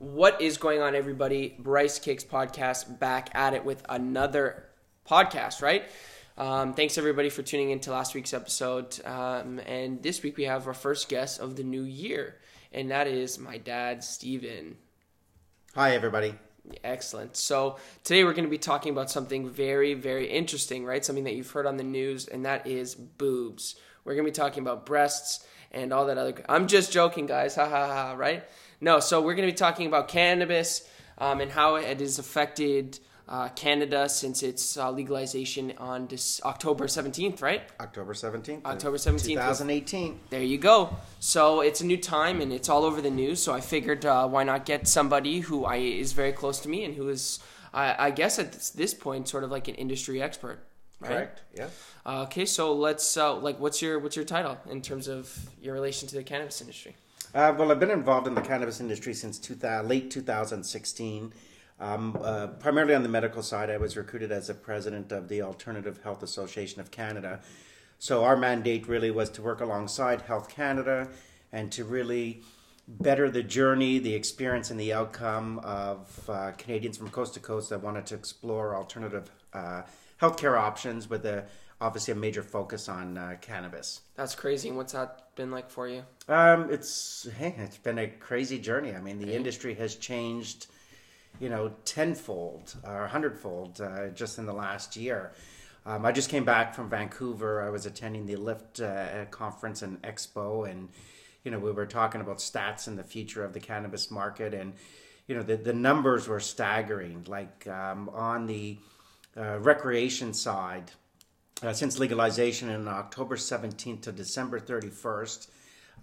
What is going on, everybody? Bryce Kicks podcast back at it with another podcast, right? Um, thanks everybody for tuning into last week's episode. Um, and this week we have our first guest of the new year, and that is my dad, Steven. Hi, everybody. Excellent. So today we're going to be talking about something very, very interesting, right? Something that you've heard on the news, and that is boobs. We're going to be talking about breasts and all that other. I'm just joking, guys. Ha ha ha. Right? No. So we're going to be talking about cannabis um, and how it has affected uh, Canada since its uh, legalization on this October 17th, right? October 17th. October 17th. 2018. There you go. So it's a new time and it's all over the news. So I figured uh, why not get somebody who I is very close to me and who is, I, I guess at this, this point, sort of like an industry expert. Right? Correct. Yeah. Uh, okay, so let's uh, like, what's your what's your title in terms of your relation to the cannabis industry? Uh, well, I've been involved in the cannabis industry since 2000, late 2016. Um, uh, primarily on the medical side, I was recruited as a president of the Alternative Health Association of Canada. So our mandate really was to work alongside Health Canada and to really better the journey, the experience, and the outcome of uh, Canadians from coast to coast that wanted to explore alternative uh, healthcare options with a obviously a major focus on uh, cannabis. That's crazy. And what's that been like for you? Um, it's hey, it's been a crazy journey. I mean, the industry has changed, you know, tenfold or hundredfold uh, just in the last year. Um, I just came back from Vancouver. I was attending the Lift uh, conference and expo, and you know, we were talking about stats and the future of the cannabis market, and you know, the the numbers were staggering. Like um, on the uh, recreation side, uh, since legalization in October 17th to December 31st,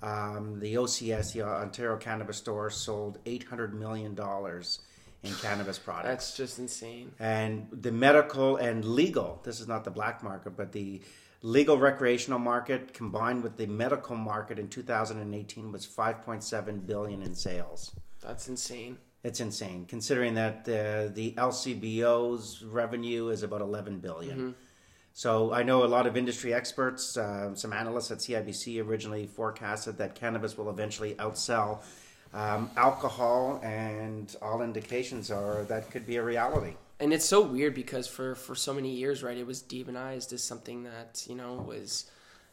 um, the OCS, the Ontario Cannabis Store, sold $800 million in cannabis products. That's just insane. And the medical and legal, this is not the black market, but the legal recreational market combined with the medical market in 2018 was 5.7 billion in sales. That's insane. It's insane considering that uh, the LCBO's revenue is about 11 billion. So I know a lot of industry experts, uh, some analysts at CIBC originally forecasted that cannabis will eventually outsell um, alcohol, and all indications are that could be a reality. and it's so weird because for for so many years right it was demonized as something that you know was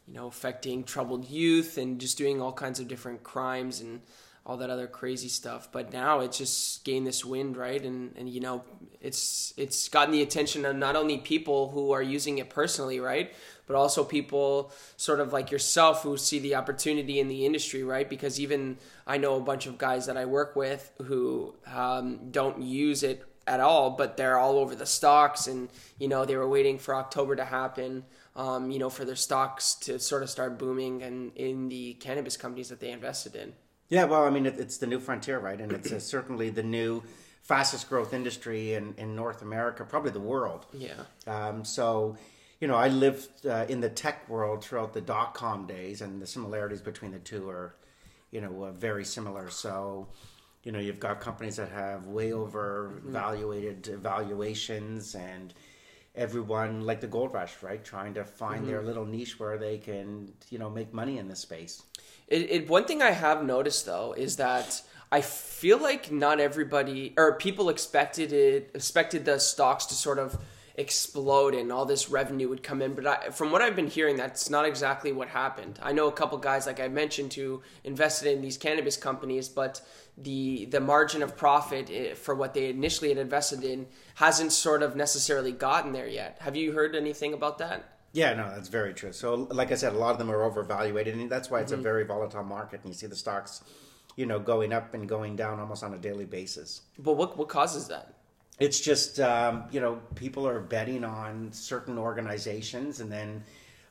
you know affecting troubled youth and just doing all kinds of different crimes and all that other crazy stuff but now it's just gained this wind right? And and you know it's it's gotten the attention of not only people who are using it personally right? But also people sort of like yourself who see the opportunity in the industry right? Because even i know a bunch of guys that i work with who um, don't use it at all, but they're all over the stocks, and you know they were waiting for October to happen, um, you know, for their stocks to sort of start booming, and in the cannabis companies that they invested in. Yeah, well, I mean, it, it's the new frontier, right? And it's uh, certainly the new fastest growth industry in, in North America, probably the world. Yeah, Um, so, you know, I lived uh, in the tech world throughout the dot com days, and the similarities between the two are, you know, uh, very similar. So, you know, you've got companies that have way over valuated valuations, and everyone, like the gold rush, right, trying to find their little niche where they can, you know, make money in this space. It, it one thing I have noticed though is that I feel like not everybody or people expected it expected the stocks to sort of explode and all this revenue would come in but I, from what I've been hearing that's not exactly what happened. I know a couple guys like I mentioned who invested in these cannabis companies but the the margin of profit eh, for what they initially had invested in hasn't sort of necessarily gotten there yet. Have you heard anything about that? Yeah, no, that's very true. So, like I said, a lot of them are overvaluated, and that's why it's a very volatile market. And you see the stocks, you know, going up and going down almost on a daily basis. But what what causes that? It's just, um, you know, people are betting on certain organizations, and then,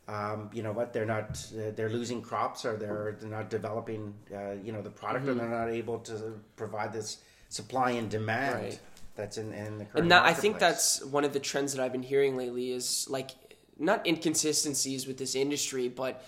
um, you know, what they're not, uh, they're losing crops, or they're they're not developing, uh, you know, the product, and they're not able to provide this supply and demand Right. that's in in the current. And that, I think that's one of the trends that I've been hearing lately is like not inconsistencies with this industry, but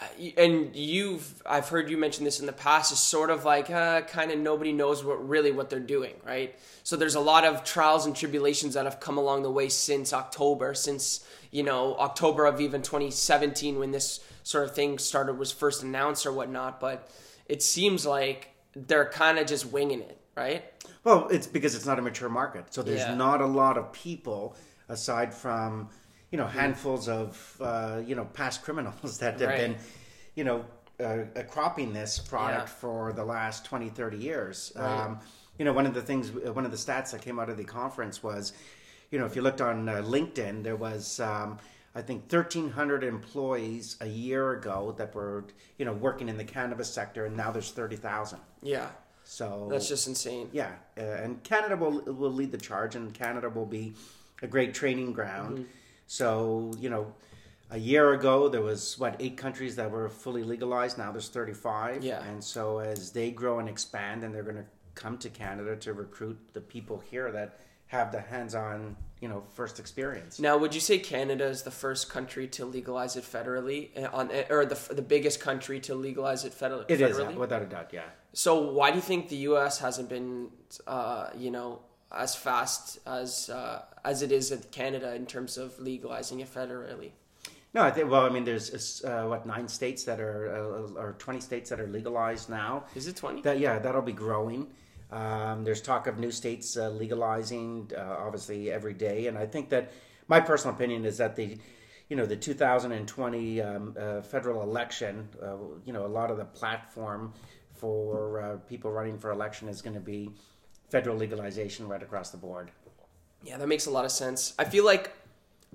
uh, and you've I've heard you mention this in the past is sort of like uh, kind of nobody knows what really what they're doing, right? So there's a lot of trials and tribulations that have come along the way since October, since you know October of even 2017 when this sort of thing started was first announced or whatnot. But it seems like they're kind of just winging it, right? Well, it's because it's not a mature market, so there's Yeah. not a lot of people aside from you know handfuls of uh, you know past criminals that have Right. been you know uh, uh, cropping this product Yeah. for the last 20 30 years Right. um, you know one of the things one of the stats that came out of the conference was you know if you looked on uh, linkedin there was um, i think 1300 employees a year ago that were you know working in the cannabis sector and now there's 30000 Yeah, so that's just insane. yeah, uh, and Canada will will lead the charge, and Canada will be a great training ground. Mm-hmm. So you know, a year ago there was what eight countries that were fully legalized. Now there's 35. Yeah. and so as they grow and expand, and they're going to come to Canada to recruit the people here that have the hands-on, you know, first experience. Now, would you say Canada is the first country to legalize it federally, uh, on or the the biggest country to legalize it federally? It is without a doubt, yeah. So why do you think the U.S. hasn't been, uh, you know, as fast as uh, as it is in Canada in terms of legalizing it federally? No, I think. Well, I mean, there's uh, what nine states that are uh, or 20 states that are legalized now. Is it twenty? That yeah, that'll be growing. Um, there's talk of new states uh, legalizing, uh, obviously every day, and I think that my personal opinion is that the, you know, the 2020 um, uh, federal election, uh, you know, a lot of the platform for uh, people running for election is going to be federal legalization right across the board. Yeah, that makes a lot of sense. I feel like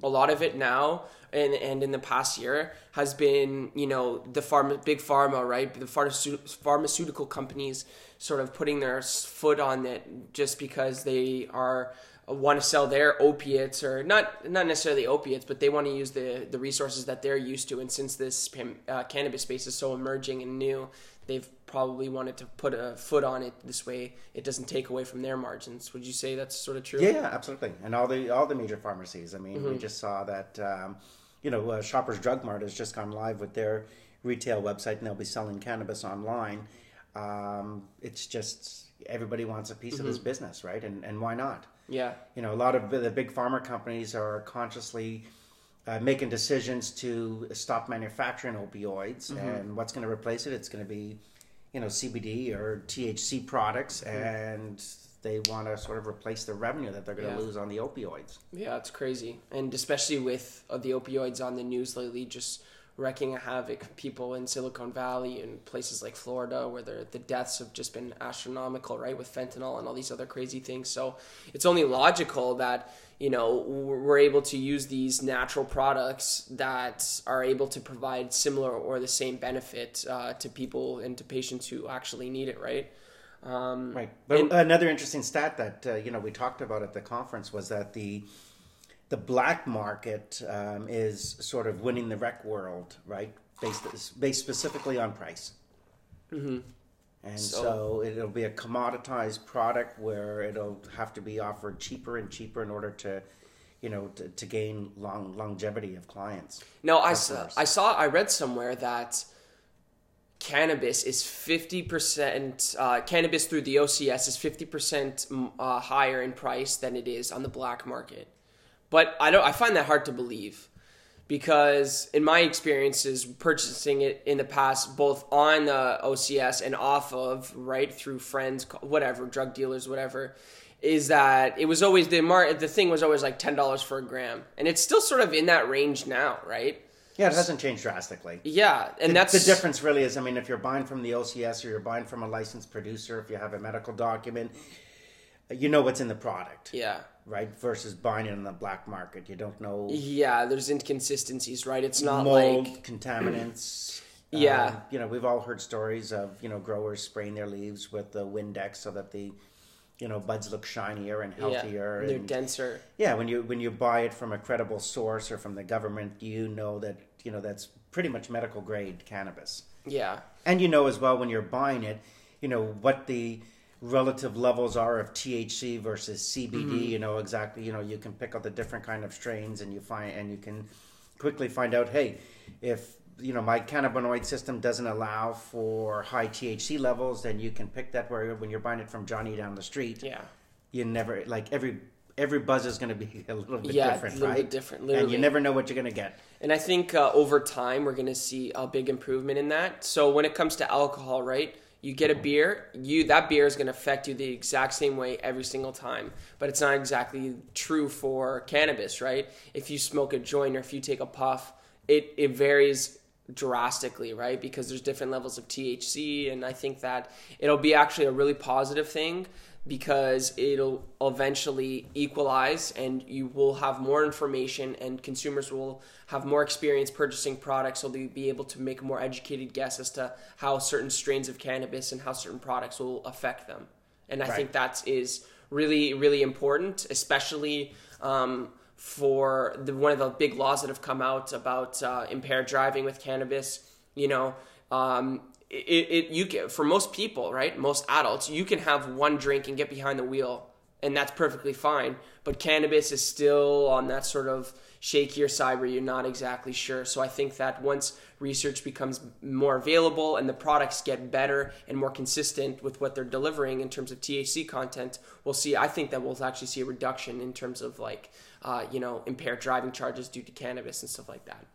a lot of it now and and in the past year has been you know the pharma big pharma right the pharmaceutical pharmaceutical companies sort of putting their foot on it just because they are want to sell their opiates or not not necessarily opiates but they want to use the the resources that they're used to and since this uh, cannabis space is so emerging and new they've probably wanted to put a foot on it this way it doesn't take away from their margins would you say that's sort of true Yeah, yeah, absolutely. And all the all the major pharmacies. I mean, Mm-hmm. we just saw that um, you know uh, Shoppers Drug Mart has just gone live with their retail website, and they'll be selling cannabis online. Um, it's just everybody wants a piece of Mm-hmm. this business, right? And and why not? Yeah You know, a lot of the big pharma companies are consciously uh, making decisions to stop manufacturing opioids, Mm-hmm. and what's going to replace it? It's going to be, you know, CBD or THC products, Mm-hmm. and they want to sort of replace the revenue that they're going to Yeah. lose on the opioids. Yeah, it's crazy, and especially with uh, the opioids on the news lately, just wrecking a havoc. People in Silicon Valley and places like Florida, where the the deaths have just been astronomical, right? With fentanyl and all these other crazy things. So it's only logical that you know we're able to use these natural products that are able to provide similar or the same benefit uh, to people and to patients who actually need it, right? Um, Right. But And- another interesting stat that uh, you know we talked about at the conference was that the the black market um, is sort of winning the rec world, right? Based based specifically on price. Mm-hmm. And so, So- it'll be a commoditized product where it'll have to be offered cheaper and cheaper in order to, you know, to, to gain long longevity of clients. No, I saw. I saw, I read somewhere that cannabis is 50%, uh, cannabis through the OCS is 50% mm, uh, higher in price than it is on the black market. But I don't, I find that hard to believe because in my experiences purchasing it in the past, both on the OCS and off of, right, through friends, whatever, drug dealers, whatever, is that it was always the mar- the thing was always like ten dollars for a gram, and it's still sort of in that range now, right? Yeah, it hasn't changed drastically. Yeah, and The- that's the difference really is i mean if you're buying from the ocs or you're buying from a licensed producer if you have a medical document you know what's in the product Yeah, right versus buying it in the black market you don't know yeah. There's inconsistencies, right? It's not mold like contaminants Yeah. Um, you know we've all heard stories of you know growers spraying their leaves with the windex so that the you know buds look shinier and healthier yeah, they're and, denser. yeah when you when you buy it from a credible source or from the government you know that you know that's pretty much medical grade cannabis Yeah, And you know as well when you're buying it, you know what the relative levels are of THC versus CBD. You know exactly. You know you can pick out the different kind of strains, and you find and you can quickly find out. Hey, if you know my cannabinoid system doesn't allow for high THC levels, then you can pick that where when you're buying it from Johnny down the street, yeah, you never like every every buzz is going to be a little bit Yeah, different, a little right? bit different, literally. and you never know what you're going to get. and I think uh, over time we're going to see a big improvement in that. So when it comes to alcohol, right? You get a beer, you that beer is going to affect you the exact same way every single time. But it's not exactly true for cannabis, right? If you smoke a joint or if you take a puff, it it varies drastically, right? Because there's different levels of THC, and I think that it'll be actually a really positive thing because it'll eventually equalize and you will have more information and consumers will have more experience purchasing products so they'll be able to make a more educated guess as to how certain strains of cannabis and how certain products will affect them and i Right. think that is really really important especially um, for the, one of the big laws that have come out about uh, impaired driving with cannabis you know um, it, it you can for most people right most adults you can have one drink and get behind the wheel and that's perfectly fine but cannabis is still on that sort of shakier side where you're not exactly sure. So i think that once research becomes more available and the products get better and more consistent with what they're delivering in terms of thc content we'll see i think that we'll actually see a reduction in terms of like uh, you know impaired driving charges due to cannabis and stuff like that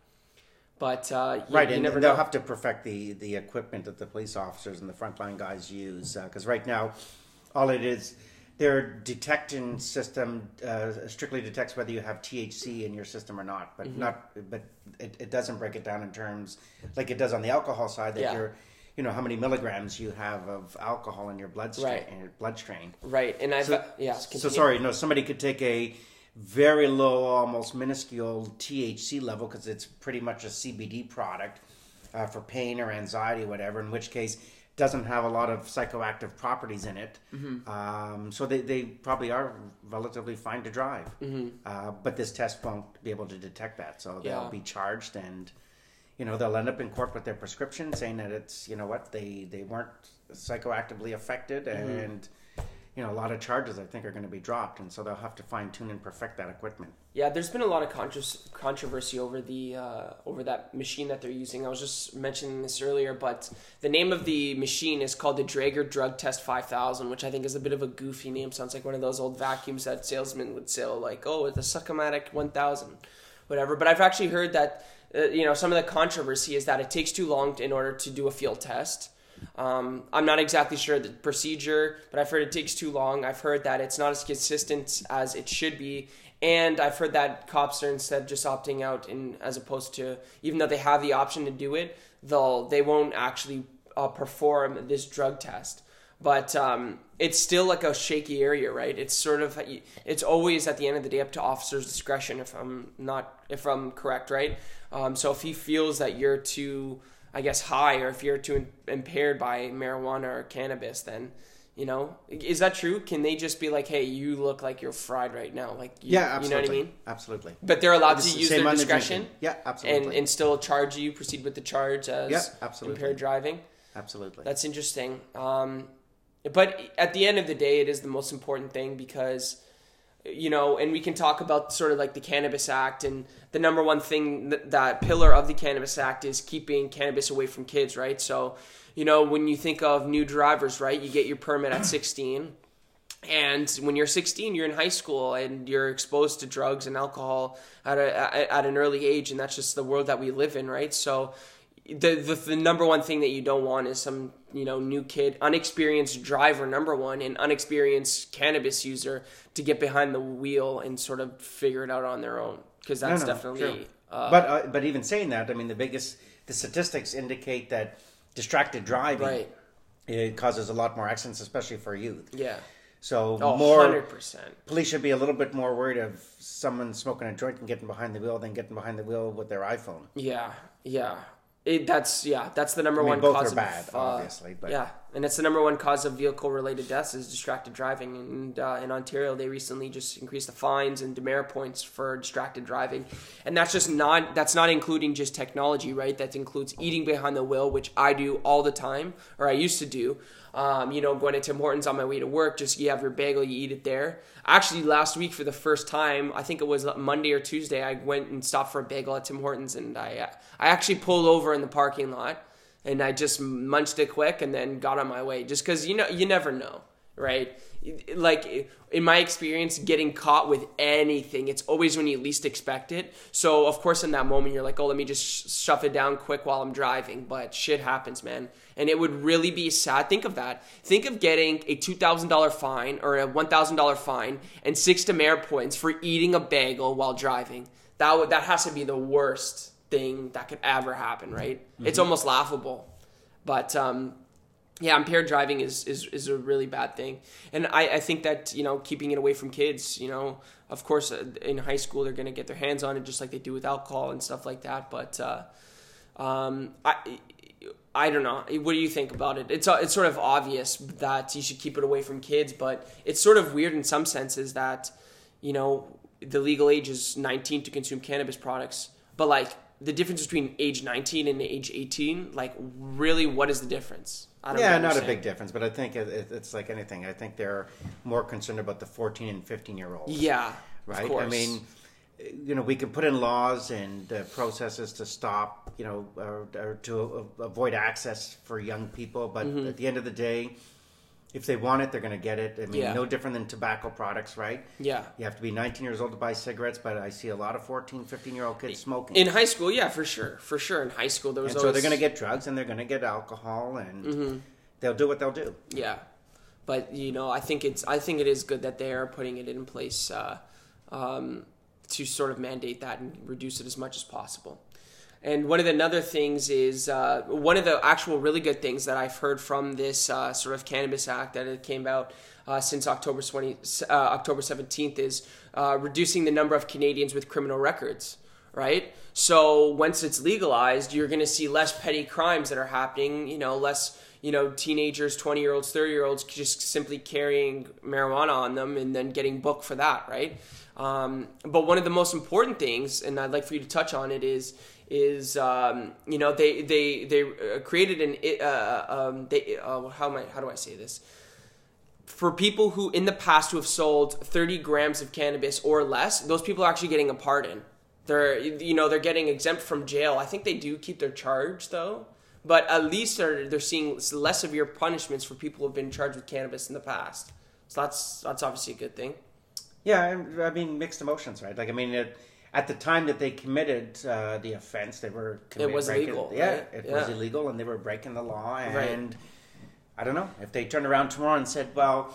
but uh, you, Right, you and never they'll know. have to perfect the, the equipment that the police officers and the frontline guys use because right now, all it is, their detection system uh, strictly detects whether you have THC in your system or not, but Mm-hmm. not, but it, it doesn't break it down in terms like it does on the alcohol side that Yeah. you're, you know, how many milligrams you have of alcohol in your bloodstream. Right. In your bloodstream. right and i've So, yeah so continue. sorry, no, somebody could take a very low, almost minuscule THC level because it's pretty much a CBD product uh, for pain or anxiety, or whatever. In which case, doesn't have a lot of psychoactive properties in it, Mm-hmm. um, so they, they probably are relatively fine to drive. Uh, but this test won't be able to detect that, so they'll Mm-hmm. Be charged and. You know they'll end up in court with their prescription saying that it's you know what they they weren't psychoactively affected Mm-hmm. You know, a lot of charges I think are going to be dropped, and so they'll have to fine tune and perfect that equipment. Yeah, there's been a lot of controversy over the uh, over that machine that they're using. I was just mentioning this earlier, but the name of the machine is called the Draeger Drug Test 5000, which I think is a bit of a goofy name. Sounds like one of those old vacuums that salesmen would sell, like, "Oh, it's a Succomatic 1000," whatever. But I've actually heard that uh, you know some of the controversy is that it takes too long in order to do a field test. Um, I'm not exactly sure the procedure, but I've heard it takes too long. I've heard that it's not as consistent as it should be, and I've heard that cops are instead just opting out, in as opposed to even though they have the option to do it, they'll they won't actually uh, perform this drug test. But um, it's still like a shaky area, right? It's sort of it's always at the end of the day up to officer's discretion. If I'm not if I'm correct, right? Um, so if he feels that you're too I guess high or if you're too im- impaired by marijuana or cannabis, then you know is that true? Can they just be like, hey, you look like you're fried right now, like you, Yeah, you know what I mean? Absolutely. But they're allowed It's to use their discretion. Yeah, absolutely. and and still charge you, proceed with the charge as Yeah, absolutely. impaired driving. absolutely. That's interesting. Um, but at the end of the day, it is the most important thing because, you know, and we can talk about sort of like the Cannabis Act and the number one thing that, that pillar of the Cannabis Act is keeping cannabis away from kids, right? So, you know, when you think of new drivers, right, you get your permit at 16. And when you're 16, you're in high school and you're exposed to drugs and alcohol at, a, at an early age, and that's just the world that we live in, right? So, the, the the number one thing that you don't want is some you know new kid, unexperienced driver, number one, and unexperienced cannabis user to get behind the wheel and sort of figure it out on their own because that's No, no, definitely. Uh, but uh, but even saying that, I mean, the biggest the statistics indicate that distracted driving Right. it causes a lot more accidents, especially for youth. yeah. So Oh, more 100%. police should be a little bit more worried of someone smoking a joint and getting behind the wheel than getting behind the wheel with their iPhone. Yeah, yeah. It, that's yeah. That's the number I mean, one both cause are bad, of uh, obviously, but- yeah, and it's the number one cause of vehicle-related deaths is distracted driving. And uh, in Ontario, they recently just increased the fines and demerit points for distracted driving, and that's just not that's not including just technology, right? That includes eating behind the wheel, which I do all the time, or I used to do. Um, you know, going to Tim Hortons on my way to work, just you have your bagel, you eat it there. Actually, last week for the first time, I think it was Monday or Tuesday, I went and stopped for a bagel at Tim Hortons, and I I actually pulled over in the parking lot, and I just munched it quick, and then got on my way, just because you know you never know, right? Like in my experience, getting caught with anything, it's always when you least expect it. So of course, in that moment, you're like, "Oh, let me just sh- shove it down quick while I'm driving." But shit happens, man, and it would really be sad. Think of that. Think of getting a two thousand dollar fine or a one thousand dollar fine and six demerit points for eating a bagel while driving. That would that has to be the worst thing that could ever happen, right? Mm-hmm. It's almost laughable, but um, yeah, impaired driving is, is, is a really bad thing. And I, I think that, you know, keeping it away from kids, you know, of course, uh, in high school, they're going to get their hands on it just like they do with alcohol and stuff like that. But uh, um, I, I don't know. What do you think about it? It's, uh, it's sort of obvious that you should keep it away from kids, but it's sort of weird in some senses that, you know, the legal age is 19 to consume cannabis products, but like the difference between age 19 and age 18, like really, what is the difference? yeah, not a big difference, but I think it, it's like anything. I think they're more concerned about the 14 and 15 year olds. Yeah, right. I mean, you know, we can put in laws and uh, processes to stop, you know, or, or to avoid access for young people, but mm-hmm. at the end of the day, if they want it, they're going to get it. I mean, yeah. no different than tobacco products, right? Yeah. You have to be 19 years old to buy cigarettes, but I see a lot of 14, 15 year old kids smoking. In high school, yeah, for sure. For sure. In high school, there was and always... So they're going to get drugs and they're going to get alcohol and mm-hmm. they'll do what they'll do. Yeah. But, you know, I think it's, I think it is good that they are putting it in place uh, um, to sort of mandate that and reduce it as much as possible. And one of the other things is uh, one of the actual really good things that I've heard from this uh, sort of cannabis act that it came out uh, since October 20, uh, October 17th is uh, reducing the number of Canadians with criminal records. Right. So once it's legalized, you're going to see less petty crimes that are happening. You know, less you know teenagers, 20 year olds, 30 year olds just simply carrying marijuana on them and then getting booked for that. Right. Um, but one of the most important things, and I'd like for you to touch on it, is is um, you know they they they uh, created an uh, um, they uh, how am I how do I say this? For people who in the past who have sold 30 grams of cannabis or less those people are actually getting a pardon. They're you know they're getting exempt from jail. I think they do keep their charge though. But at least they're they're seeing less severe punishments for people who have been charged with cannabis in the past. So that's that's obviously a good thing. Yeah I mean mixed emotions right? Like I mean it at the time that they committed uh, the offense, they were it was breaking, illegal. Yeah, right? it yeah. was illegal, and they were breaking the law. And right. I don't know if they turned around tomorrow and said, "Well,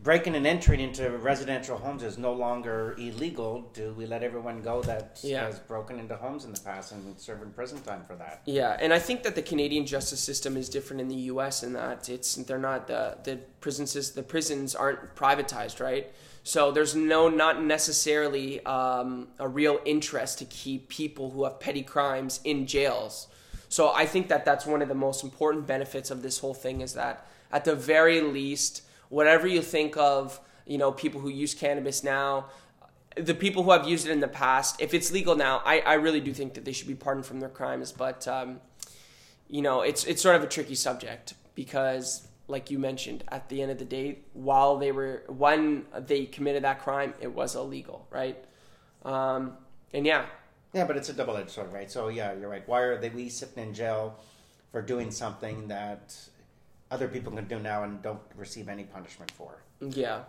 breaking and entering into residential homes is no longer illegal." Do we let everyone go that yeah. has broken into homes in the past and serving prison time for that? Yeah, and I think that the Canadian justice system is different in the U.S. in that it's they're not the the prisons the prisons aren't privatized, right? So there's no not necessarily um, a real interest to keep people who have petty crimes in jails. So I think that that's one of the most important benefits of this whole thing is that at the very least, whatever you think of, you know, people who use cannabis now, the people who have used it in the past, if it's legal now, I, I really do think that they should be pardoned from their crimes. But um, you know, it's it's sort of a tricky subject because like you mentioned, at the end of the day, while they were when they committed that crime, it was illegal, right? Um, and yeah, yeah, but it's a double edged sword, right? So yeah, you're right. Why are they we sitting in jail for doing something that other people can do now and don't receive any punishment for? Yeah.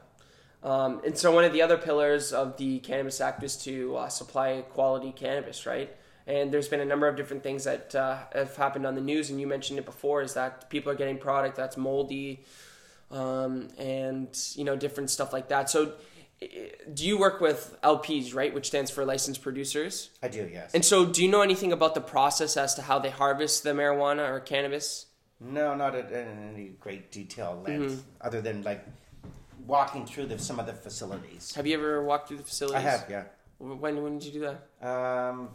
Um, and so one of the other pillars of the Cannabis Act is to uh, supply quality cannabis, right? And there's been a number of different things that uh, have happened on the news, and you mentioned it before, is that people are getting product that's moldy, um, and you know different stuff like that. So, do you work with LPs, right, which stands for licensed producers? I do, yes. And so, do you know anything about the process as to how they harvest the marijuana or cannabis? No, not in any great detail, length, mm-hmm. other than like walking through the, some of the facilities. Have you ever walked through the facilities? I have, yeah. When when did you do that? Um,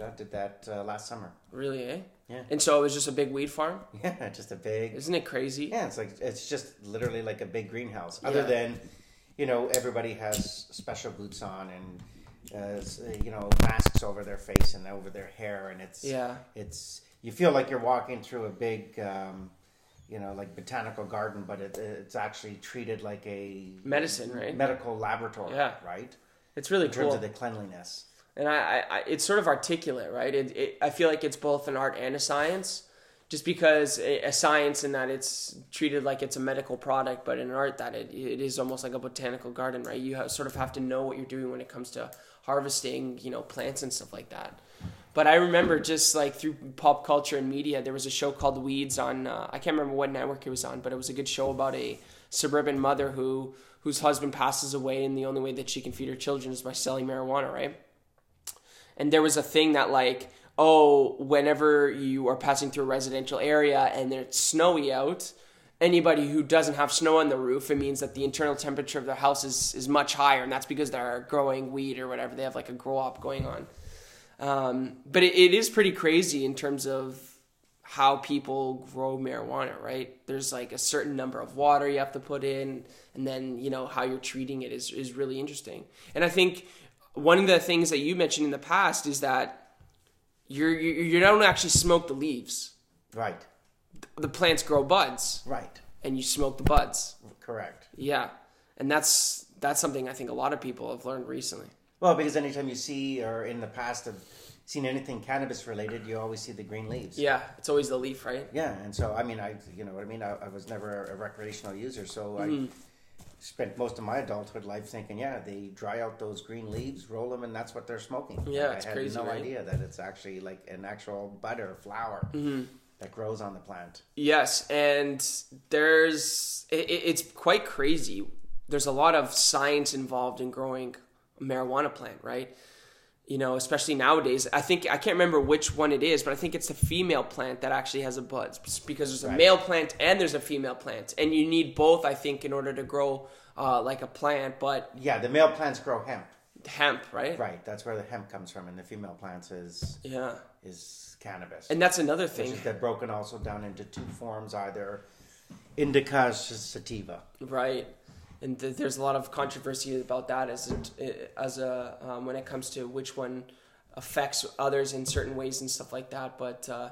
I did that uh, last summer. Really, eh? Yeah. And so it was just a big weed farm. Yeah, just a big. Isn't it crazy? Yeah, it's like it's just literally like a big greenhouse. Other yeah. than, you know, everybody has special boots on and. Uh, you know, masks over their face and over their hair, and it's yeah, it's you feel like you're walking through a big, um, you know, like botanical garden, but it, it's actually treated like a medicine, right? Medical laboratory, yeah, right. It's really in cool. terms of the cleanliness and I, I, it's sort of articulate, right? It, it, I feel like it's both an art and a science, just because a, a science in that it's treated like it's a medical product, but in art that it, it is almost like a botanical garden, right? You have, sort of have to know what you're doing when it comes to harvesting, you know, plants and stuff like that. But I remember just like through pop culture and media, there was a show called Weeds on uh, I can't remember what network it was on, but it was a good show about a suburban mother who whose husband passes away, and the only way that she can feed her children is by selling marijuana, right? And there was a thing that like oh, whenever you are passing through a residential area and it's snowy out, anybody who doesn't have snow on the roof, it means that the internal temperature of their house is, is much higher, and that's because they're growing weed or whatever. They have like a grow op going on. Um, but it, it is pretty crazy in terms of how people grow marijuana, right? There's like a certain number of water you have to put in, and then you know how you're treating it is is really interesting. And I think one of the things that you mentioned in the past is that you're you, you don't actually smoke the leaves. Right. The plants grow buds. Right. And you smoke the buds. Correct. Yeah, and that's that's something I think a lot of people have learned recently. Well, because anytime you see or in the past have seen anything cannabis related, you always see the green leaves. Yeah, it's always the leaf, right? Yeah, and so I mean, I you know what I mean. I, I was never a recreational user, so mm-hmm. I spent most of my adulthood life thinking, yeah, they dry out those green leaves, roll them, and that's what they're smoking. Yeah, I it's had crazy, no right? idea that it's actually like an actual bud or flower Mm-hmm. that grows on the plant. Yes, and there's it, it's quite crazy. There's a lot of science involved in growing a marijuana plant, right? You know, especially nowadays. I think I can't remember which one it is, but I think it's the female plant that actually has a bud because there's a Right. male plant and there's a female plant, and you need both. I think in order to grow uh, like a plant, but Yeah, the male plants grow hemp. hemp, right? Right, that's where the hemp comes from, and the female plants is Yeah, is cannabis. and that's another thing, they're broken also down into two forms, either indica or sativa. right? And th- there's a lot of controversy about that as a, as a um, when it comes to which one affects others in certain ways and stuff like that. But uh,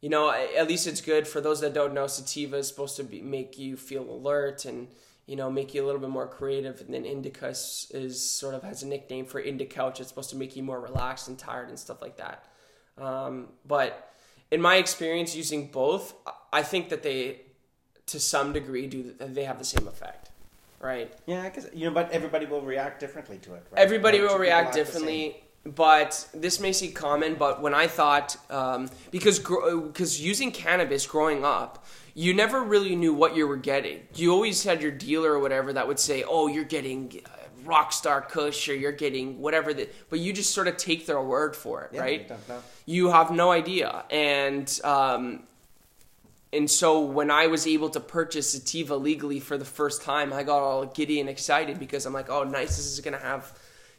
you know, at least it's good for those that don't know. Sativa is supposed to be, make you feel alert and you know make you a little bit more creative. And then indica is, is sort of has a nickname for indica, which is supposed to make you more relaxed and tired and stuff like that. Um, but in my experience using both, I think that they, to some degree, do they have the same effect, right? Yeah, I guess you know, but everybody will react differently to it. Right? Everybody will react act the same. differently, but this may seem common. But when I thought, um, because because using cannabis growing up, you never really knew what you were getting. You always had your dealer or whatever that would say, "Oh, you're getting." uh, Rockstar Kush, or you're getting whatever that, but you just sort of take their word for it, Yeah, right? you you have no idea and um, and so when i was able to purchase sativa legally for the first time i got all giddy and excited because i'm like oh nice this is going to have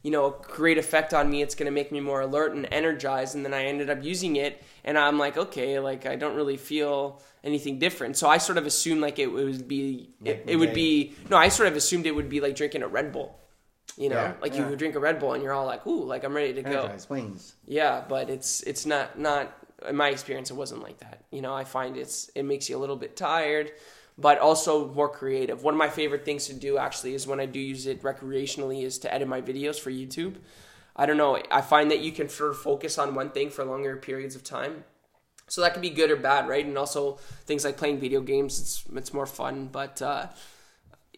you know a great effect on me. It's going to make me more alert and energized. And then i ended up using it and i'm like okay like i don't really feel anything different. So i sort of assumed like it would be it, it would be no i sort of assumed it would be like drinking a red bull you know? Yeah, like yeah. you drink a red bull and you're all like ooh like i'm ready to go. Wings. yeah, but it's it's not not in my experience it wasn't like that. You know, I find it's it makes you a little bit tired, but also more creative. One of my favorite things to do actually is when I do use it recreationally is to edit my videos for YouTube. I don't know, I find that you can sort of focus on one thing for longer periods of time. So that can be good or bad, right? And also things like playing video games, it's it's more fun, but uh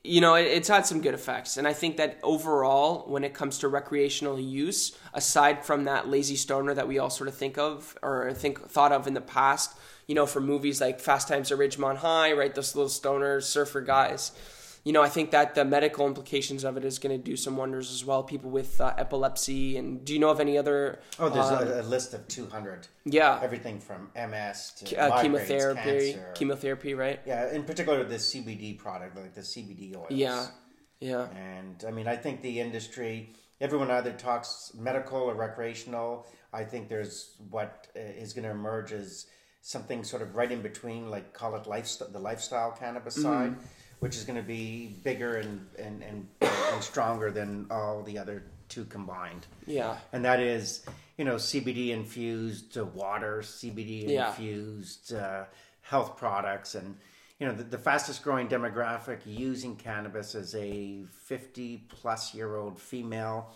you know, it, it's had some good effects. And I think that overall, when it comes to recreational use, aside from that lazy stoner that we all sort of think of or think thought of in the past, you know, for movies like Fast Times at Ridgemont High, right? Those little stoner surfer guys. You know, I think that the medical implications of it is going to do some wonders as well. People with uh, epilepsy, and do you know of any other? Oh, there's um, a, a list of 200. yeah, Everything from MS to uh, migraines, chemotherapy, cancer. chemotherapy, right? yeah, in particular the CBD product, like the CBD oils. Yeah, yeah, And I mean, I think the industry, everyone either talks medical or recreational. I think there's what uh, going to emerge as something sort of right in between, like call it lifestyle, the lifestyle cannabis Mm-hmm. side, which is going to be bigger and, and, and, and stronger than all the other two combined. yeah, And that is, you know, CBD infused uh, water, CBD Yeah. infused uh, health products, and you know, the, the fastest growing demographic using cannabis is a 50 plus year old female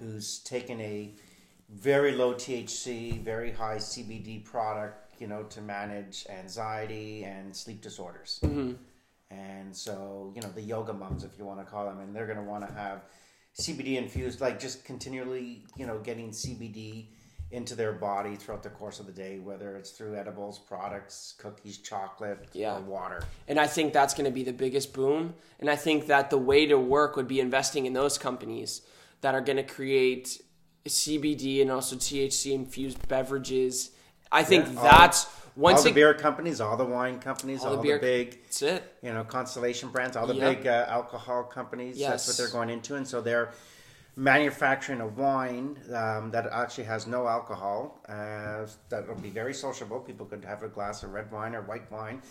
who's taken a very low THC, very high CBD product, you know, to manage anxiety and sleep disorders. And so, you know, the yoga moms, if you want to call them, and they're going to want to have CBD infused, like just continually, you know, getting CBD into their body throughout the course of the day, whether it's through edibles, products, cookies, chocolate, Yeah. or water. And I think that's going to be the biggest boom. And I think that the way to work would be investing in those companies that are going to create CBD and also THC infused beverages. I think Yeah, that's once all the it, beer companies, all the wine companies, All all, the the, big, that's it. you know, Constellation brands, all the Yep. big uh, alcohol companies. That's what they're going into, and so they're manufacturing a wine um, that actually has no alcohol. Uh, that will be very sociable. People could have a glass of red wine or white wine.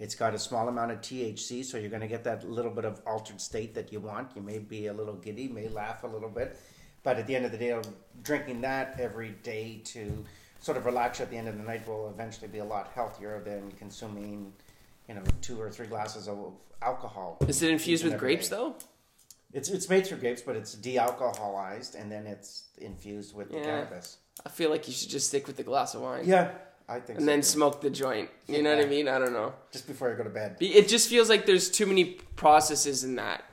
It's got a small amount of THC, so you're going to get that little bit of altered state that you want. You may be a little giddy, may laugh a little bit, but at the end of the day, drinking that every day to sort of relax at the end of the night will eventually be a lot healthier than consuming, you know, two or three glasses of alcohol. Is it infused with grapes day. though? It's it's made through grapes, but it's de-alcoholized and then it's infused with the Yeah. cannabis. I feel like you should just stick with the glass of wine. Yeah, I think. And so then too. smoke the joint. You know what I mean? I don't know. just before you go to bed. It just feels like there's too many processes in that.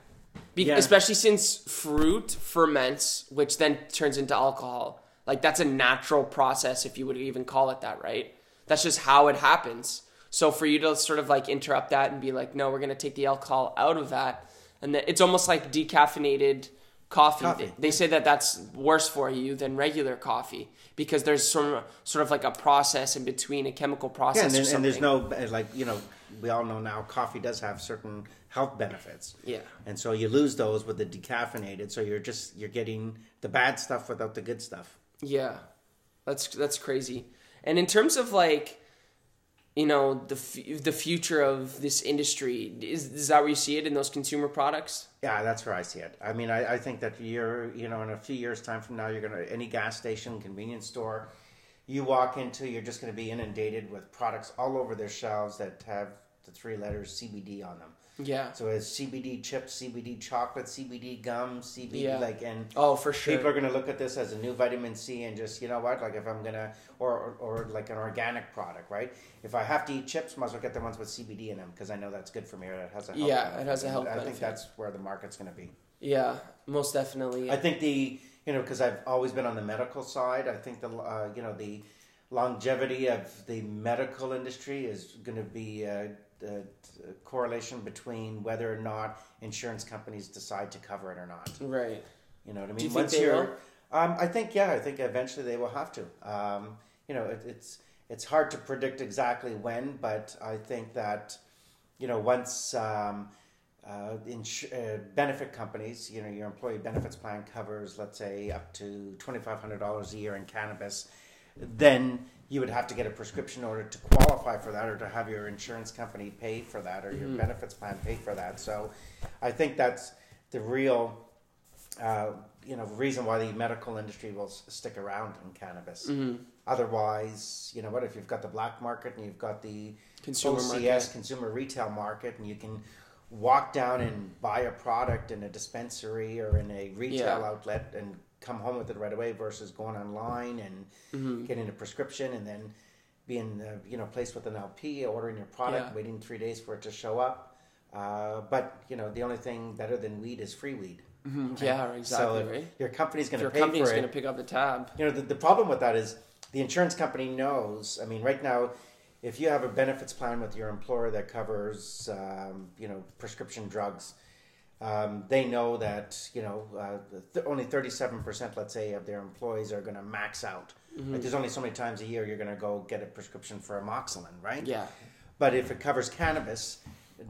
Be- Yeah. Especially since fruit ferments, which then turns into alcohol. Like that's a natural process, if you would even call it that, right? That's just how it happens. So for you to sort of like interrupt that and be like, no, we're gonna take the alcohol out of that, and then it's almost like decaffeinated coffee. Coffee. They, they say that that's worse for you than regular coffee because there's sort of sort of like a process in between, a chemical process. Yeah, and, then, and there's no uh, like you know we all know now coffee does have certain health benefits. Yeah. and so you lose those with the decaffeinated. So you're just you're getting the bad stuff without the good stuff. Yeah, that's that's crazy. And in terms of like, you know, the f- the future of this industry is is that where you see it in those consumer products? Yeah, that's where I see it. I mean, I, I think that you're, you know, in a few years' time from now, you're gonna any gas station, convenience store, you walk into, you're just gonna be inundated with products all over their shelves that have the three letters CBD on them. Yeah. So it's CBD chips, CBD chocolate, CBD gum, CBD Yeah. like, and Oh, for sure. people are gonna look at this as a new vitamin C and just, you know what, like if I'm gonna, or or, or like an organic product, right? If I have to eat chips, might as well get the ones with CBD in them because I know that's good for me or it has a health Yeah, it has a health I think that's where the market's gonna be. yeah, most definitely. I think the you know because I've always been on the medical side. I think the uh, you know the longevity of the medical industry is going to be a, a, a correlation between whether or not insurance companies decide to cover it or not. right. You know what I mean? Do you think they you're, will? Um, I think yeah. I think eventually they will have to. Um, you know, it, it's it's hard to predict exactly when, but I think that you know once um, uh, ins- uh, benefit companies, you know, your employee benefits plan covers, let's say, up to twenty five hundred dollars a year in cannabis, then you would have to get a prescription order to qualify for that, or to have your insurance company pay for that, or your benefits plan pay for that. So, I think that's the real uh, you know, reason why the medical industry will s- stick around in cannabis. Otherwise, you know what? If you've got the black market and you've got the Consumer OCS market. consumer retail market, and you can walk down and buy a product in a dispensary or in a retail Yeah. outlet and come home with it right away, versus going online and Mm-hmm. getting a prescription and then being uh, you know placed with an LP, ordering your product, Yeah. waiting three days for it to show up. Uh, but you know the only thing better than weed is free weed. Yeah, exactly. So right. your company's going to pay company's for it. going to pick up the tab. You know, the, the problem with that is the insurance company knows. I mean, right now, if you have a benefits plan with your employer that covers, um, you know, prescription drugs, um, they know that you know uh, th- only thirty-seven percent, let's say, of their employees are going to max out. Mm-hmm. Like, there's only so many times a year you're going to go get a prescription for amoxicillin, right? Yeah. But if it covers cannabis,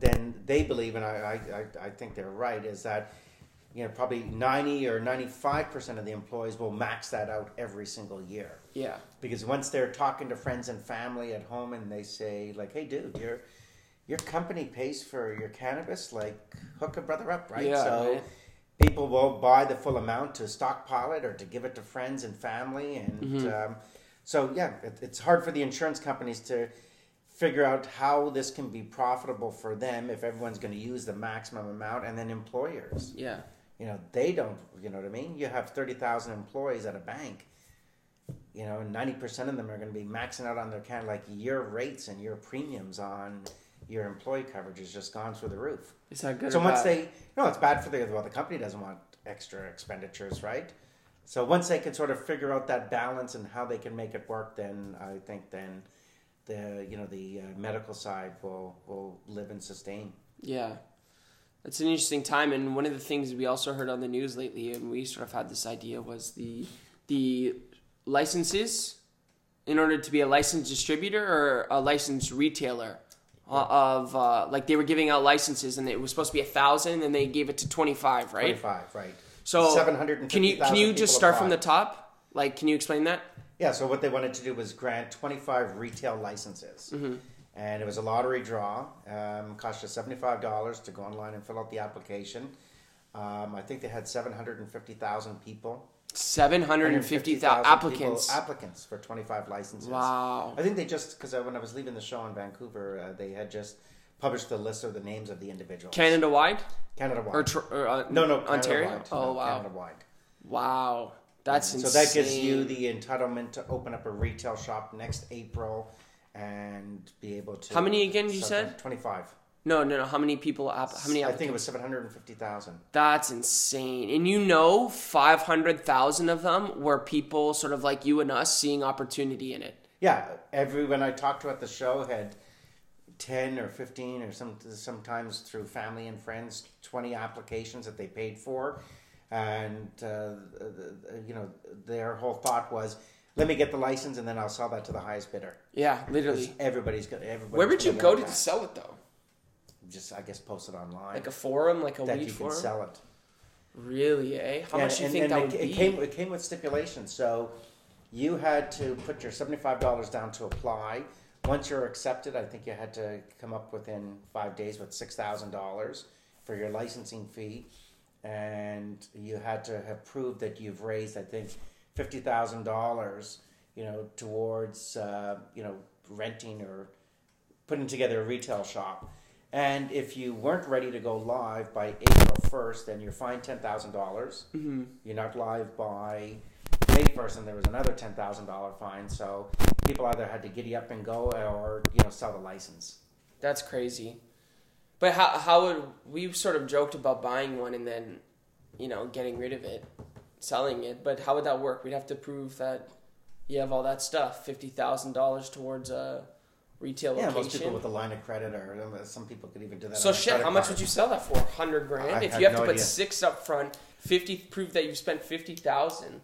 then they believe, and I, I, I- think they're right, is that you know probably ninety or ninety-five percent of the employees will max that out every single year. Yeah. Because once they're talking to friends and family at home, and they say like, "Hey, dude, your your company pays for your cannabis, like hook a brother up, right?" Yeah, so right. people will buy the full amount to stockpile it or to give it to friends and family, and Mm-hmm. um, so yeah, it, it's hard for the insurance companies to figure out how this can be profitable for them if everyone's going to use the maximum amount, and then employers. Yeah. You know, they don't. You know what I mean? You have thirty thousand employees at a bank. you know, ninety percent of them are going to be maxing out on their kind of like your rates and your premiums on your employee coverage has just gone through the roof. Is that good? So once bad? they, no, it's bad for the well, the company doesn't want extra expenditures, right? So once they can sort of figure out that balance and how they can make it work, then I think then the you know the uh, medical side will will live and sustain. Yeah. It's an interesting time and one of the things we also heard on the news lately and we sort of had this idea was the the licenses in order to be a licensed distributor or a licensed retailer of uh, like they were giving out licenses and it was supposed to be a thousand and they gave it to 25 right Twenty five, right? so 750,000 can you can you just start from the top like can you explain that Yeah, so what they wanted to do was grant 25 retail licenses. And it was a lottery draw. Um, cost you $75 to go online and fill out the application. Um, I think they had 750,000 people. 750,000 people- applicants applicants for 25 licenses. wow I think they just, because when I was leaving the show in Vancouver, uh, they had just published the list of the names of the individuals. Canada wide Canada wide. or, tr- or uh, no, no, Ontario Canada-wide. oh No, wow Canada-wide. wow that's So insane that gives you the entitlement to open up a retail shop next April and be able to. How many again you said? Twenty-five. No, no, no. How many people? App, how many? I think it was seven hundred and fifty thousand. That's insane. And you know, five hundred thousand of them were people sort of like you and us seeing opportunity in it. Yeah, everyone I talked to at the show had ten or fifteen, or some sometimes through family and friends, twenty applications that they paid for, and uh, you know their whole thought was, let me get the license and then I'll sell that to the highest bidder. Yeah, literally. Everybody's got everybody. Where would you go to sell it though? Just I guess post it online. Like a forum, like a that weed you can sell it. Really, eh? How Yeah, much do you and- think and that it, would it be? came it came with stipulations. So you had to put your seventy five dollars down to apply. Once you're accepted, I think you had to come up within five days with six thousand dollars for your licensing fee, and you had to have proved that you've raised, I think, fifty thousand dollars, you know, towards uh, you know renting or putting together a retail shop. And if you weren't ready to go live by April 1st, then you're fined $10,000. Mm-hmm. You're not live by May 1st, and there was another $10,000 fine. So people either had to giddy up and go or, you know, sell the license. That's crazy. But how how would we sort of joked about buying one and then, you know, getting rid of it, selling it. But how would that work? We'd have to prove that you have all that stuff, fifty thousand dollars towards a retail Yeah, location. most people with a line of credit, or some people could even do that. so shit, how much card. would you sell that for? Hundred grand. I if you have no to put idea. six up front, fifty prove that you spent fifty thousand.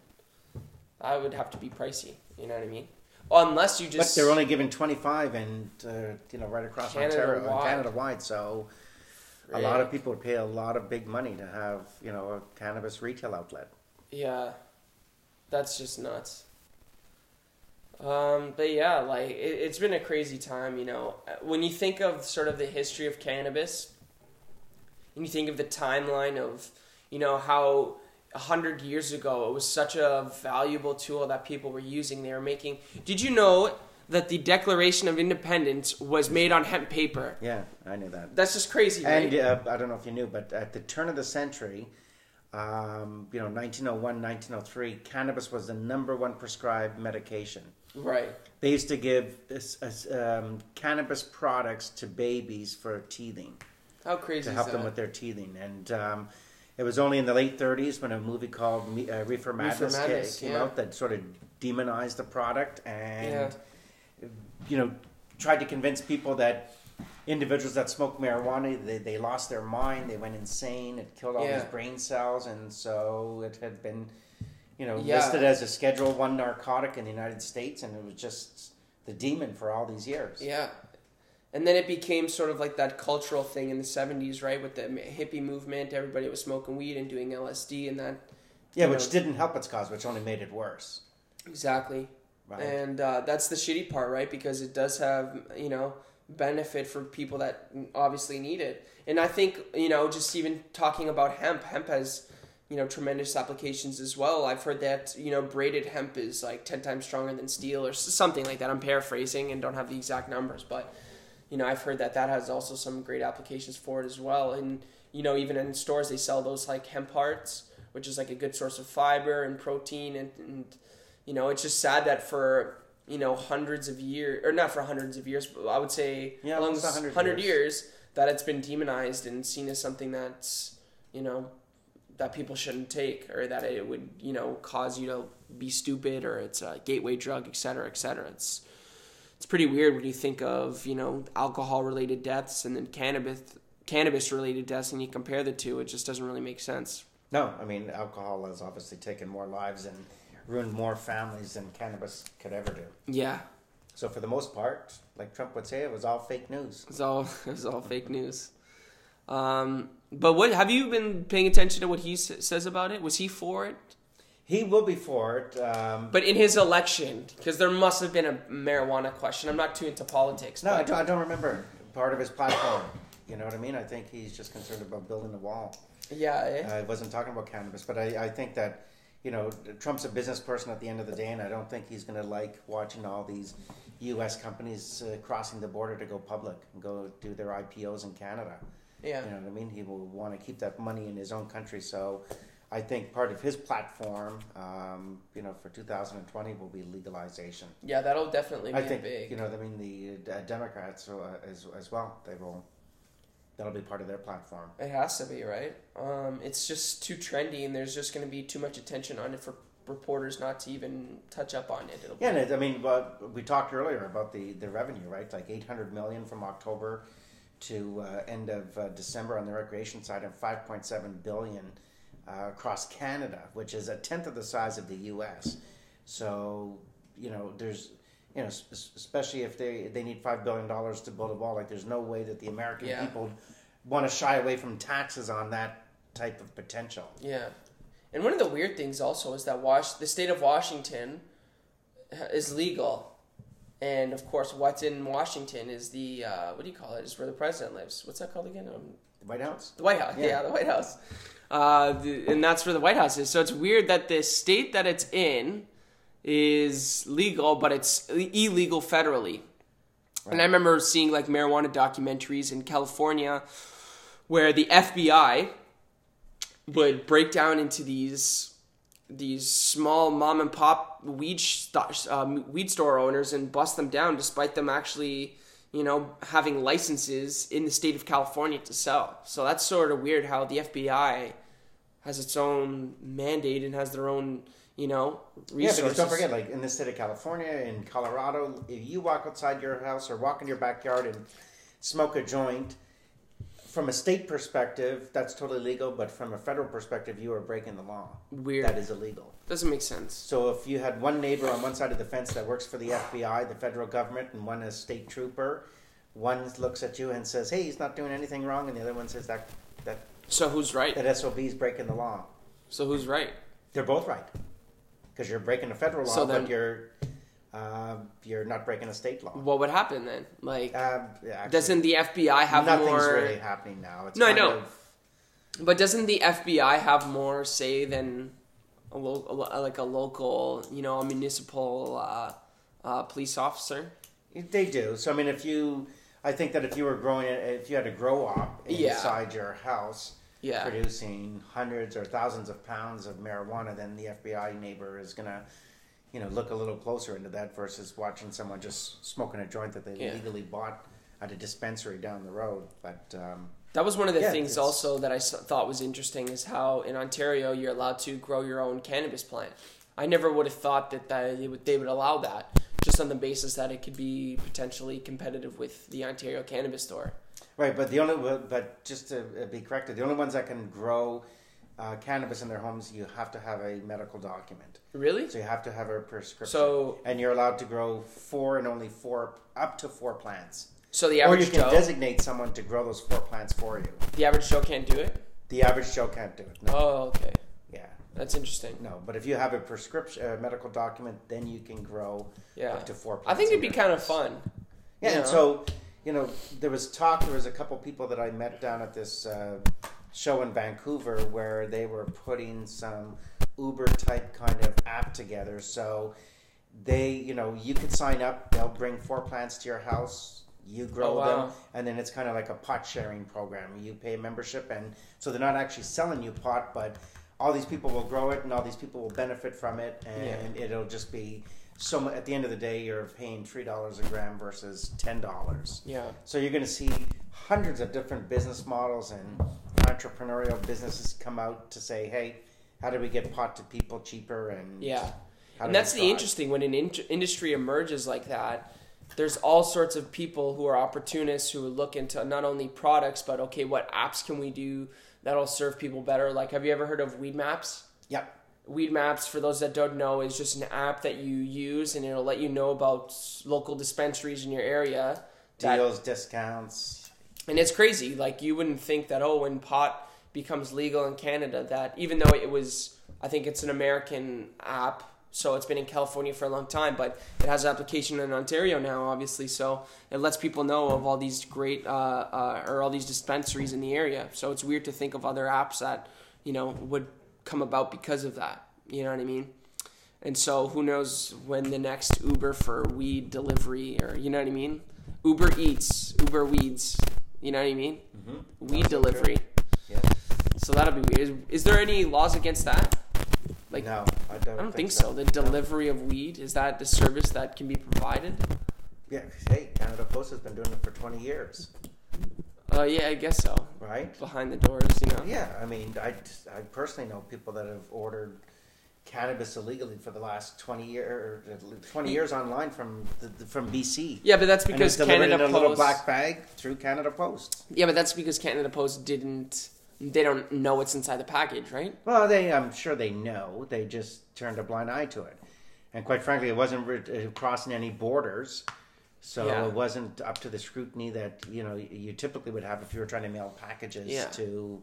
I would have to be pricey. You know what I mean? Unless you just. But they're only giving 25 and, uh, you know, right across Ontario, Canada-wide. Canada wide. So a lot of people would pay a lot of big money to have, you know, a cannabis retail outlet. Yeah, that's just nuts. Um, but yeah, like it, it's been a crazy time. You know, when you think of sort of the history of cannabis, and you think of the timeline of, you know, how a hundred years ago it was such a valuable tool that people were using. They were making. Did you know that the Declaration of Independence was made on hemp paper? Yeah, I knew that. That's just crazy, right? And uh, I don't know if you knew, but at the turn of the century, um, you know, 1901, 1903, cannabis was the number one prescribed medication. Right. They used to give this, uh, um, cannabis products to babies for teething, How crazy to help them with their teething. And um, it was only in the late 30s when a movie called Me- uh, Reefer Madness, ca- Madness, came yeah. out that sort of demonized the product and, Yeah. you know, tried to convince people that individuals that smoked marijuana they, they lost their mind they went insane it killed all Yeah. these brain cells and so it had been you know Yeah. listed as a schedule one narcotic in the united states and it was just the demon for all these years Yeah. And then it became sort of like that cultural thing in the 70s, right? With the hippie movement. Everybody was smoking weed and doing LSD and that. yeah which know. didn't help its cause which only made it worse Exactly. right And uh, that's the shitty part, right? Because it does have, you know, benefit for people that obviously need it. And I think, you know, just even talking about hemp, hemp has, you know, tremendous applications as well. I've heard that, you know, braided hemp is like 10 times stronger than steel or something like that. I'm paraphrasing and don't have the exact numbers, but, you know, I've heard that that has also some great applications for it as well. And, you know, even in stores, they sell those like hemp hearts, which is like a good source of fiber and protein and, and you know, it's just sad that for you know hundreds of years, or not for hundreds of years, but I would say Yeah, along almost 100 hundred years. years that it's been demonized and seen as something that's you know that people shouldn't take or that it would you know cause you to be stupid or it's a gateway drug et cetera et cetera it's it's pretty weird when you think of you know alcohol related deaths and then cannabis cannabis related deaths and you compare the two it just doesn't really make sense No, I mean alcohol has obviously taken more lives and ruined more families than cannabis could ever do. yeah So for the most part, like Trump would say, it was all fake news. it's all it's all fake news um but what have you been paying attention to what he s- says about it was he for it He will be for it. Um, but in his election because there must have been a marijuana question i'm not too into politics no, I don't, I don't remember part of his platform. You know what I mean? I think he's just concerned about building the wall. yeah eh? I wasn't talking about cannabis, but I, I think that, you know, Trump's a business person at the end of the day, and I don't think he's going to like watching all these U.S. companies uh, crossing the border to go public and go do their IPOs in Canada. Yeah You know what I mean? He will want to keep that money in his own country. So I think part of his platform, um, you know, for 2020 will be legalization. yeah that'll definitely be I think, big you know, I mean, the uh, Democrats uh, as, as well, they will, that'll be part of their platform. It has to be, right? Um, it's just too trendy, and there's just going to be too much attention on it for reporters not to even touch up on it. It'll Yeah, and it, I mean, but we talked earlier about the, the revenue, right? Like 800 million from October to uh, end of uh, December on the recreation side, and 5.7 billion uh, across Canada, which is a tenth of the size of the U.S. So, you know, there's, you know, especially if they they need five billion dollars to build a wall, like there's no way that the American Yeah. people want to shy away from taxes on that type of potential. Yeah, and one of the weird things also is that Wash the state of Washington is legal, and of course, what's in Washington is the uh, what do you call it? Is where the president lives. What's that called again? Um, The White House. The White House, yeah, Yeah. the White House, uh, the, and that's where the White House is. So it's weird that the state that it's in is legal, but it's illegal federally. And I remember seeing like marijuana documentaries in California, where the FBI would break down into these these small mom and pop weed st- um, weed store owners and bust them down, despite them actually, you know, having licenses in the state of California to sell. So that's sort of weird how the FBI has its own mandate and has their own, you know, resources. Yeah, because don't forget, like in the state of California, in Colorado, if you walk outside your house or walk in your backyard and smoke a joint, from a state perspective, that's totally legal, but from a federal perspective, you are breaking the law. Weird. That is illegal. Doesn't make sense. So if you had one neighbor on one side of the fence that works for the FBI, the federal government, and one is state trooper, one looks at you and says, "Hey, he's not doing anything wrong," and the other one says that that So who's right? that SOB is breaking the law. So who's right? They're both right because you're breaking a federal law, So then- but you're um, you're not breaking a state law. What would happen then? Like, Um, yeah, doesn't the FBI have nothing's more? really happening now. It's No, I know. Of, But doesn't the FBI have more say than a lo- like a local, you know, a municipal uh, uh, police officer? they do. So I mean, if you, I think that if you were growing, if you had a grow op Yeah. inside your house, Yeah. producing hundreds or thousands of pounds of marijuana, then the FBI neighbor is gonna, you know, look a little closer into that versus watching someone just smoking a joint that they Yeah. legally bought at a dispensary down the road. But um, That was one of the Yeah, things also that I thought was interesting is how in Ontario you're allowed to grow your own cannabis plant. I never would have thought that, that they, would, they would allow that just on the basis that it could be potentially competitive with the Ontario Cannabis Store. Right, but the only but just to be corrected, the only ones that can grow uh, cannabis in their homes, you have to have a medical document. Really? So you have to have a prescription. So, and you're allowed to grow four and only four up to four plants. so the average Or you can Joe, designate someone to grow those four plants for you. the average Joe can't do it. The average Joe can't do it. No. Oh, okay, Yeah. that's interesting. No, but if you have a prescription, a medical document, then you can grow Yeah, up to four plants. I think it'd be kind of fun. Yeah, you and so you know, there was talk. There was a couple people that I met down at this uh, show in Vancouver where they were putting some Uber type kind of app together. So they, you know, you could sign up. They'll bring four plants to your house. You grow Oh, wow. them, and then it's kind of like a pot sharing program. You pay a membership, and so they're not actually selling you pot, but all these people will grow it and all these people will benefit from it and it'll just be so at the end of the day you're paying three dollars a gram versus ten dollars Yeah. so you're going to see hundreds of different business models and entrepreneurial businesses come out to say hey how do we get pot to people cheaper and Yeah. and that's the interesting when an in- industry emerges like that. There's all sorts of people who are opportunists who look into not only products but okay, what apps can we do that'll serve people better? Like, have you ever heard of Weedmaps? yep Weedmaps, for those that don't know, is just an app that you use and it'll let you know about local dispensaries in your area. Deals discounts and it's crazy. Like you wouldn't think that oh, when pot becomes legal in Canada, that even though it was, I think it's an American app, so it's been in California for a long time, but it has an application in Ontario now, obviously. So it lets people know of all these great uh, uh, or all these dispensaries in the area. So it's weird to think of other apps that you know would come about because of that. You know what I mean? And so who knows when the next Uber for weed delivery or you know what I mean? Uber Eats, Uber Weeds. You know what I mean? mm-hmm. Weed delivery. yeah So that'll be weird. Is, is there any laws against that? Like no i don't, I don't think so. The delivery of weed is that the service that can be provided? yeah hey canada post has been doing it for 20 years Uh, yeah, I guess so. right Behind the doors, you know. Yeah, I mean, I, I personally know people that have ordered cannabis illegally for the last twenty year, twenty years online from the, the- from BC. Yeah, but that's because Canada in a little black bag through Canada Post. Yeah, but that's because Canada Post didn't. They don't know what's inside the package, right? Well, they, I'm sure they know. They just turned a blind eye to it, and quite frankly, it wasn't re- uh, crossing any borders. So Yeah. it wasn't up to the scrutiny that you know you typically would have if you were trying to mail packages Yeah. to,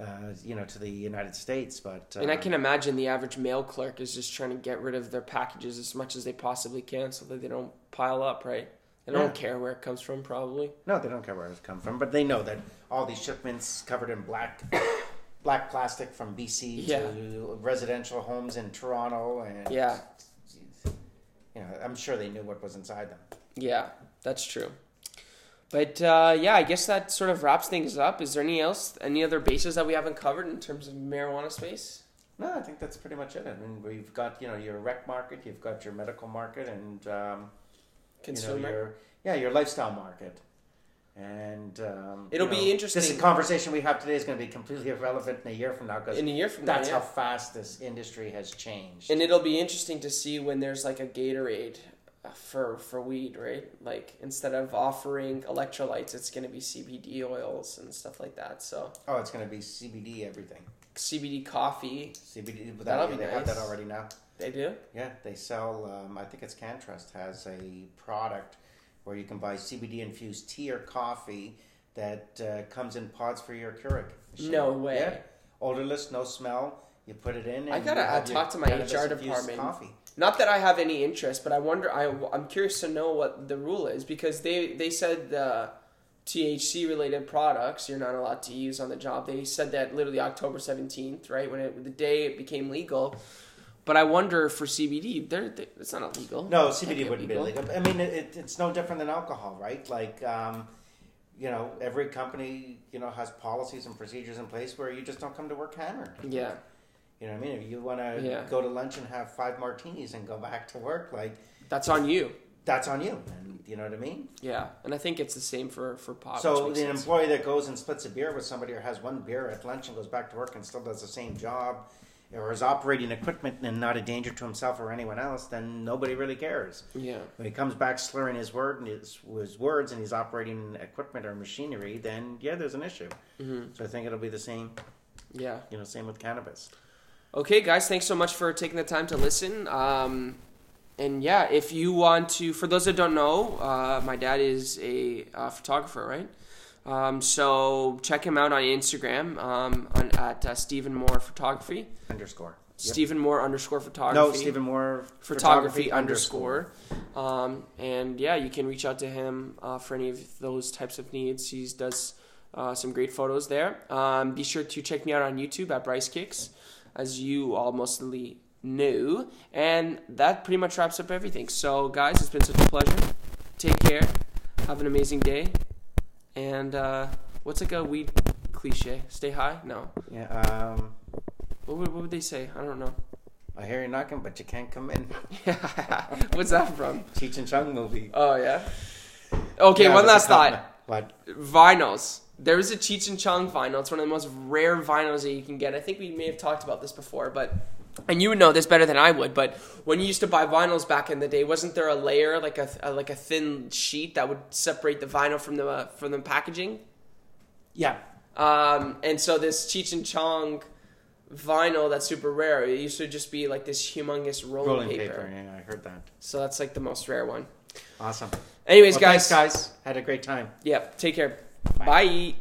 uh, you know, to the United States. But uh, And I can imagine the average mail clerk is just trying to get rid of their packages as much as they possibly can so that they don't pile up, right? They don't Yeah. care where it comes from, probably. No, they don't care where it's come from, but they know that all these shipments covered in black black plastic from BC Yeah. to residential homes in Toronto, and Yeah, you know, I'm sure they knew what was inside them. yeah, that's true. But uh, yeah, I guess that sort of wraps things up. Is there any else, any other bases that we haven't covered in terms of marijuana space? No, I think that's pretty much it. I mean, we've got you know your rec market, you've got your medical market, and um, Consumer. you know your yeah your lifestyle market. And um, It'll you be know, interesting. This conversation we have today is going to be completely irrelevant in a year from now because in a year from now, that's yeah. how fast this industry has changed. And it'll be interesting to see when there's like a Gatorade for for weed, right? Like instead of offering electrolytes, it's going to be CBD oils and stuff like that. So oh, it's going to be CBD everything. CBD coffee, CBD. But That'll that, be they have that already now. they do. Yeah, they sell. Um, I think it's CannTrust has a product where you can buy CBD infused tea or coffee that uh, comes in pods for your Keurig. machine. No way. Yeah, odorless, no smell. You put it in. And I gotta, uh, talk to my HR department. Coffee. Not that I have any interest, but I wonder. I I'm curious to know what the rule is because they they said the THC related products you're not allowed to use on the job. They said that literally October seventeenth, right when it the day it became legal. But I wonder for CBD, they're, they it's not illegal. No, CBD wouldn't be illegal. I mean, it, it's no different than alcohol, right? Like, um, you know, every company, you know, has policies and procedures in place where you just don't come to work hammered. Yeah, You know what I mean? If you want to Yeah. go to lunch and have five martinis and go back to work, like, that's on you. that's on you. And you know what I mean? Yeah, and I think it's the same for for pot. so the employee that goes and splits a beer with somebody or has one beer at lunch and goes back to work and still does the same job or is operating equipment and not a danger to himself or anyone else, then nobody really cares. yeah, When he comes back slurring his word and his, his words and he's operating equipment or machinery, then yeah, there's an issue. hmm So I think it'll be the same, yeah. you know, same with cannabis. Okay, guys, thanks so much for taking the time to listen. Um, and yeah, if you want to, for those that don't know, uh, my dad is a uh, photographer, right? Um, so check him out on Instagram um, on, at uh, Stephen Moore Photography. Underscore. Yep. Stephen Moore underscore photography. No, Stephen Moore photography, underscore. Um, and yeah, you can reach out to him uh, for any of those types of needs. He does uh, some great photos there. Um, be sure to check me out on YouTube at Bryce Kicks, as you all mostly knew. And that pretty much wraps up everything. So, guys, it's been such a pleasure. Take care. Have an amazing day. And uh, what's like a weed cliche? Stay high? No. Yeah. Um, What would, what would they say? I don't know. I hear you knocking, but you can't come in. What's that from? Cheech and Chong movie. Oh yeah. Okay, Yeah, one last thought. What? Vinyls. There is a Cheech and Chong vinyl. It's one of the most rare vinyls that you can get. I think we may have talked about this before, but and you would know this better than I would. But when you used to buy vinyls back in the day, wasn't there a layer like a, a like a thin sheet that would separate the vinyl from the uh, from the packaging? Yeah. Um, and so this Cheech and Chong vinyl that's super rare. It used to just be like this humongous rolling, Rolling paper. paper. Yeah, I heard that. So that's like the most rare one. Awesome. Anyways, Well, guys. thanks, guys. Had a great time. Yeah. Take care. Bye.